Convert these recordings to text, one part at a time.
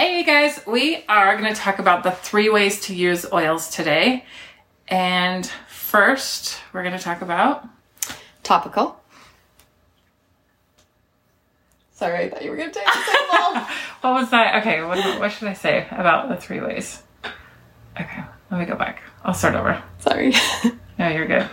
Hey guys, we are going to talk about the three ways to use oils today. And first, we're going to talk about Topical. Sorry, I thought you were going to take a second what was that? Okay, what, what should I say about the three ways? Okay, let me go back. I'll start over. Sorry. No, you're good.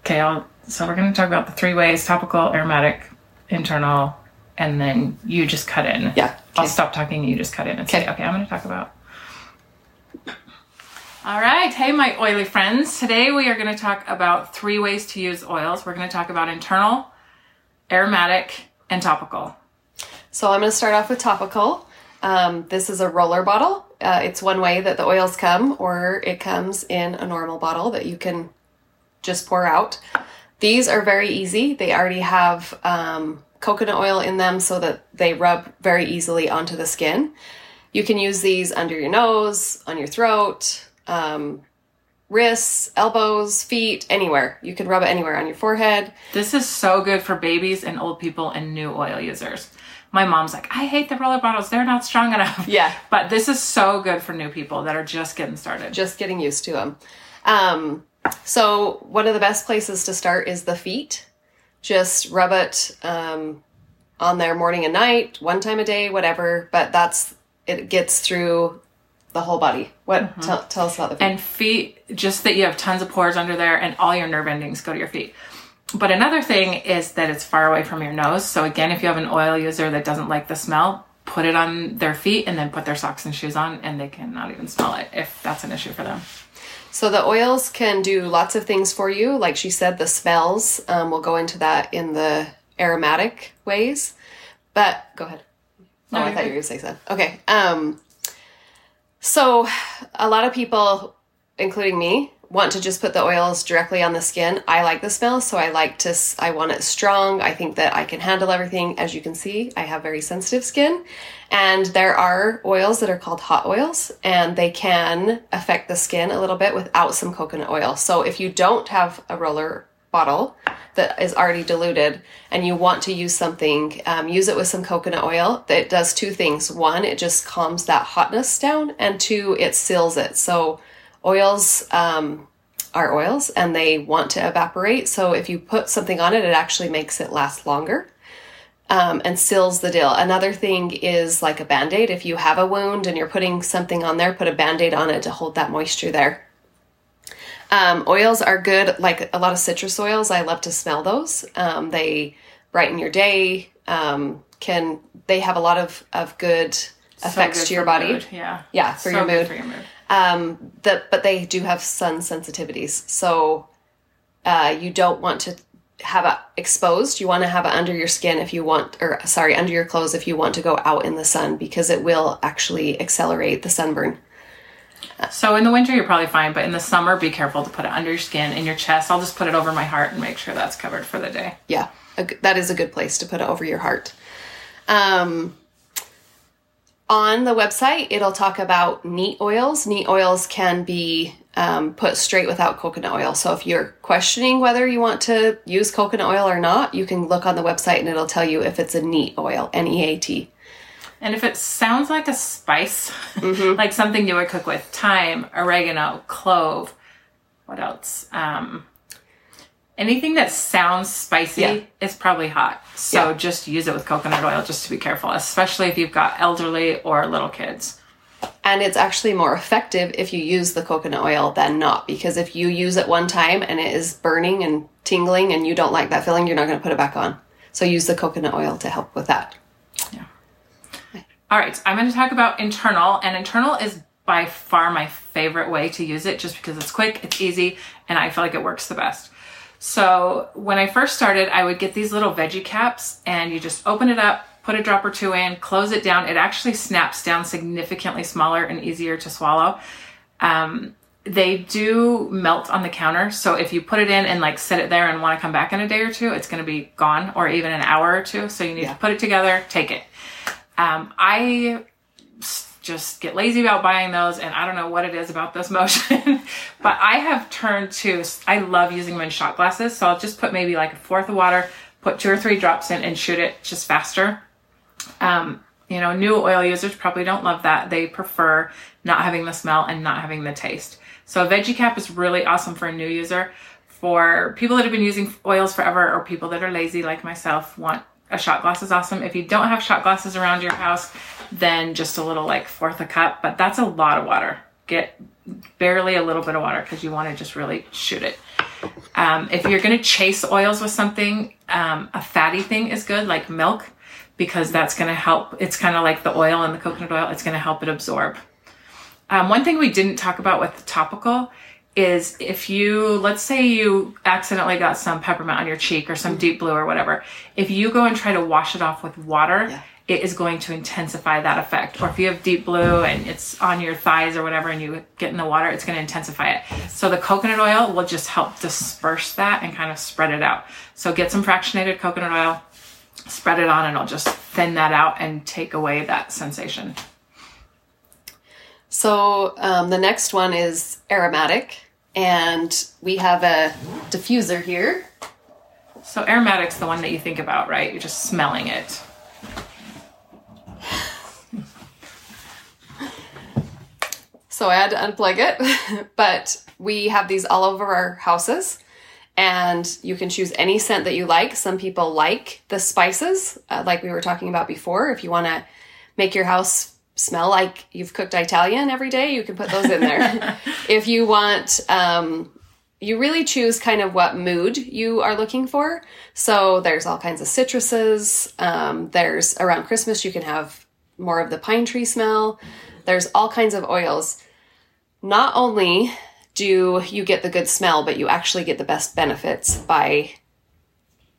Okay, I'll, so we're going to talk about the three ways topical, aromatic, internal, and then you just cut in. Yeah, I'll stop talking and you just cut in and say, Okay. okay, I'm going to talk about. All right. Hey, my oily friends. Today we are going to talk about three ways to use oils. We're going to talk about internal, aromatic, and topical. So I'm going to start off with topical. Um, this is a roller bottle. Uh, it's one way that the oils come, or it comes in a normal bottle that you can just pour out. These are very easy. They already have um, coconut oil in them so that they rub very easily onto the skin. You can use these under your nose, on your throat, um, wrists, elbows, feet, anywhere. You can rub it anywhere on your forehead. This is so good for babies and old people and new oil users. My mom's like, I hate the roller bottles. They're not strong enough. Yeah. But this is so good for new people that are just getting started. just getting used to them. Um, so one of the best places to start is the feet. Just rub it um, on there morning and night, one time a day, whatever. But that's it gets through the whole body. What? Tell, tell us about the feet. and feet, just that you have tons of pores under there and all your nerve endings go to your feet. But another thing is that it's far away from your nose. So again, if you have an oil user that doesn't like the smell, put it on their feet and then put their socks and shoes on and they cannot even smell it if that's an issue for them. So the oils can do lots of things for you. Like she said, the smells. Um, we'll go into that in the aromatic ways. But go ahead. No, oh, I you're thought you were going to say something. Okay. Um, so a lot of people, including me, want to just put the oils directly on the skin. I like the smell, so I like to. I want it strong. I think that I can handle everything. As you can see, I have very sensitive skin, and there are oils that are called hot oils, and they can affect the skin a little bit without some coconut oil. So if you don't have a roller bottle that is already diluted and you want to use something, um, use it with some coconut oil. That does two things. One, it just calms that hotness down, and two, it seals it. So oils um, are oils and they want to evaporate. So if you put something on it, it actually makes it last longer. Um, and seals the deal. Another thing is like a band aid. If you have a wound and you're putting something on there, put a band aid on it to hold that moisture there. Um, oils are good, like a lot of citrus oils. I love to smell those. Um, they brighten your day. Um, can they have a lot of of good effects So good to your body? mood, Yeah. Yeah, for So your mood. For your mood. Um, the, but they do have sun sensitivities, so uh, you don't want to have it exposed. You want to have it under your skin if you want, or sorry, under your clothes if you want to go out in the sun because it will actually accelerate the sunburn. So in the winter you're probably fine, but in the summer be careful to put it under your skin, in your chest. I'll just put it over my heart and make sure that's covered for the day. Yeah, that is a good place to put it over your heart. Um, on the website, it'll talk about neat oils. Neat oils can be um, put straight without coconut oil. So if you're questioning whether you want to use coconut oil or not, you can look on the website and it'll tell you if it's a neat oil, N E A T. And if it sounds like a spice, like something you would cook with thyme, oregano, clove, what else? Um, anything that sounds spicy Yeah. is probably hot. So Yeah. just use it with coconut oil just to be careful, especially if you've got elderly or little kids. And it's actually more effective if you use the coconut oil than not, because if you use it one time and it is burning and tingling and you don't like that feeling, you're not going to put it back on. So use the coconut oil to help with that. Yeah. All right, I'm going to talk about internal, and internal is by far my favorite way to use it just because it's quick, it's easy, and I feel like it works the best. So, when I first started, I would get these little veggie caps, and you just open it up, put a drop or two in, close it down. It actually snaps down significantly smaller and easier to swallow. Um, they do melt on the counter, so if you put it in and like set it there and want to come back in a day or two, it's going to be gone, or even an hour or two. So you need Yeah. to put it together, take it. Um, I s- just get lazy about buying those, and I don't know what it is about this motion, but I have turned to. I love using them in shot glasses, so I'll just put maybe like a fourth of water, put two or three drops in, and shoot it just faster. Um, You know, new oil users probably don't love that. They prefer not having the smell and not having the taste. So a veggie cap is really awesome for a new user. For people that have been using oils forever or people that are lazy like myself want a shot glass is awesome. If you don't have shot glasses around your house, then just a little like fourth a cup, but that's a lot of water. Get barely a little bit of water because you want to just really shoot it. Um, if you're going to chase oils with something, um, a fatty thing is good, like milk, because that's going to help. It's kind of like the oil and the coconut oil, it's going to help it absorb. Um, one thing we didn't talk about with the topical is if you, let's say you accidentally got some peppermint on your cheek or some deep blue or whatever, if you go and try to wash it off with water, Yeah. it is going to intensify that effect. Or if you have deep blue and it's on your thighs or whatever and you get in the water, it's going to intensify it. So the coconut oil will just help disperse that and kind of spread it out. So get some fractionated coconut oil, spread it on, and it'll just thin that out and take away that sensation. So um, the next one is aromatic, and we have a diffuser here. So aromatic's the one that you think about, right? You're just smelling it. So I had to unplug it, but we have these all over our houses, and you can choose any scent that you like. Some people like the spices, uh, like we were talking about before. If you want to make your house smell like you've cooked Italian every day, you can put those in there. if you want, um, you really choose kind of what mood you are looking for. So there's all kinds of citruses. Um, there's around Christmas, you can have more of the pine tree smell. There's all kinds of oils. Not only do you get the good smell, but you actually get the best benefits by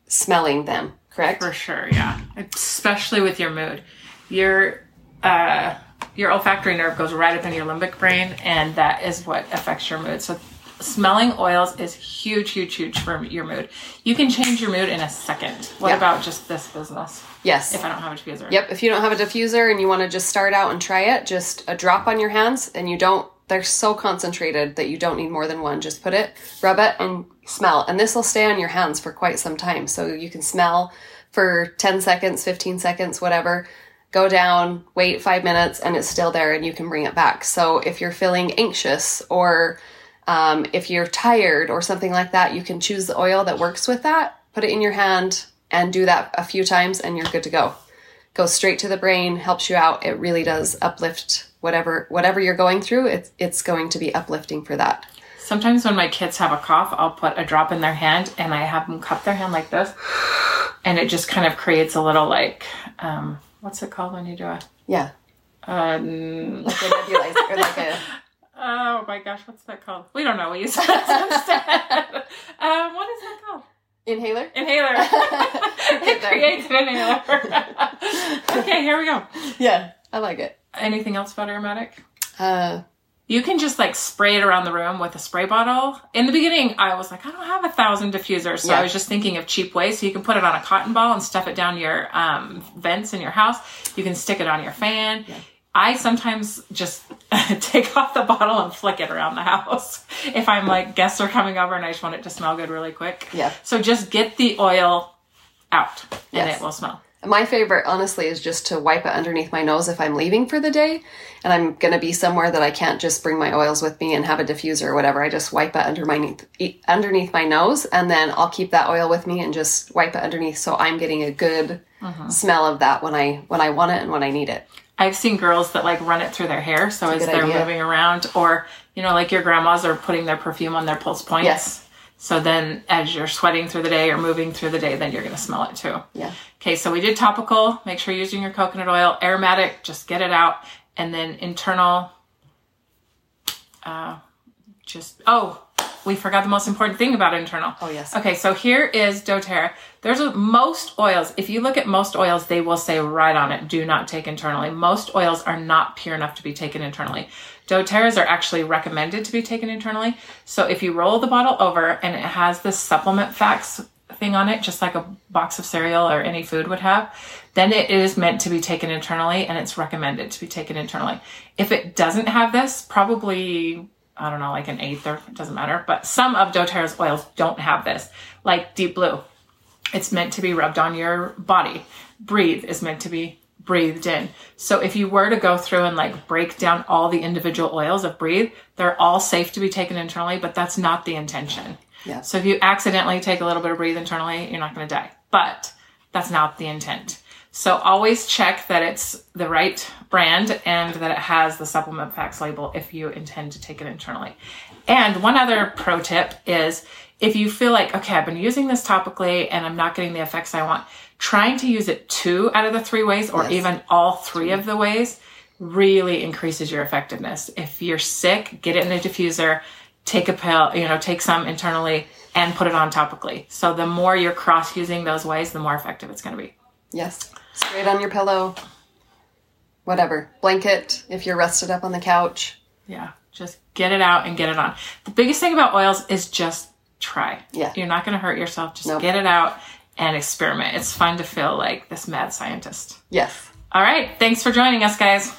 smelling them, correct? For sure, yeah. Especially with your mood. Your uh your olfactory nerve goes right up in your limbic brain and that is what affects your mood. So smelling oils is huge, huge, huge for your mood. You can change your mood in a second. What Yeah. about just this business? Yes. If I don't have a diffuser. Yep, if you don't have a diffuser and you want to just start out and try it, just a drop on your hands and you don't they're so concentrated that you don't need more than one. Just put it, rub it and smell. And this will stay on your hands for quite some time. So you can smell for 10 seconds, 15 seconds, whatever. Go down, wait 5 minutes and it's still there and you can bring it back. So if you're feeling anxious or um, if you're tired or something like that, you can choose the oil that works with that, put it in your hand, and do that a few times, and you're good to go. Goes straight to the brain, helps you out. It really does uplift whatever whatever you're going through. It's it's going to be uplifting for that. Sometimes when my kids have a cough, I'll put a drop in their hand and I have them cup their hand like this. And it just kind of creates a little like um what's it called when you do a Yeah, um, like a nebulizer like a Oh my gosh, what's that called? We don't know. We use that instead. um, what is that called? inhaler. Inhaler. it creates an inhaler. okay, here we go. Yeah, I like it. Anything else about aromatic? Uh, You can just like spray it around the room with a spray bottle. In the beginning, I was like, I don't have a thousand diffusers. So Yeah. I was just thinking of cheap ways. So you can put it on a cotton ball and stuff it down your um, vents in your house. You can stick it on your fan. I sometimes just take off the bottle and flick it around the house if I'm like guests are coming over and I just want it to smell good really quick. Yeah. So just get the oil out and Yes. it will smell. My favorite, honestly, is just to wipe it underneath my nose if I'm leaving for the day and I'm going to be somewhere that I can't just bring my oils with me and have a diffuser or whatever. I just wipe it under my underneath my nose and then I'll keep that oil with me and just wipe it underneath so I'm getting a good uh-huh. smell of that when I when I want it and when I need it. I've seen girls that like run it through their hair. So as they're idea. moving around, or you know, like your grandmas are putting their perfume on their pulse points. Yes. So then, as you're sweating through the day or moving through the day, then you're going to smell it too. Yeah. Okay, so we did topical. Make sure you're using your coconut oil. Aromatic, just get it out, and then internal. Uh, just oh, we forgot the most important thing about internal. Oh, yes. Okay, so here is DoTerra. There's a, most oils. If you look at most oils, they will say right on it, do not take internally. Most oils are not pure enough to be taken internally. doTERRAs are actually recommended to be taken internally. So if you roll the bottle over and it has this supplement facts thing on it, just like a box of cereal or any food would have, then it is meant to be taken internally and it's recommended to be taken internally. If it doesn't have this, probably I don't know, like an eighth or it doesn't matter, but some of doTERRA's oils don't have this, like Deep Blue. It's meant to be rubbed on your body. Breathe is meant to be breathed in. So if you were to go through and like break down all the individual oils of breathe, they're all safe to be taken internally, but that's not the intention. Yeah. So if you accidentally take a little bit of breathe internally, you're not going to die. But that's not the intent. So always check that it's the right brand and that it has the supplement facts label if you intend to take it internally. And one other pro tip is if you feel like, okay, I've been using this topically and I'm not getting the effects I want, trying to use it two out of the three ways or Yes. even all three of the ways really increases your effectiveness. If you're sick, get it in a diffuser, take a pill, you know, take some internally and put it on topically. So the more you're cross using those ways, the more effective it's going to be. Yes. Straight on your pillow. Whatever. Blanket if you're rested up on the couch. Yeah, just get it out and get it on. The biggest thing about oils is just try. Yeah. You're not going to hurt yourself. Just Nope. get it out and experiment. It's fun to feel like this mad scientist. Yes. All right. Thanks for joining us, guys.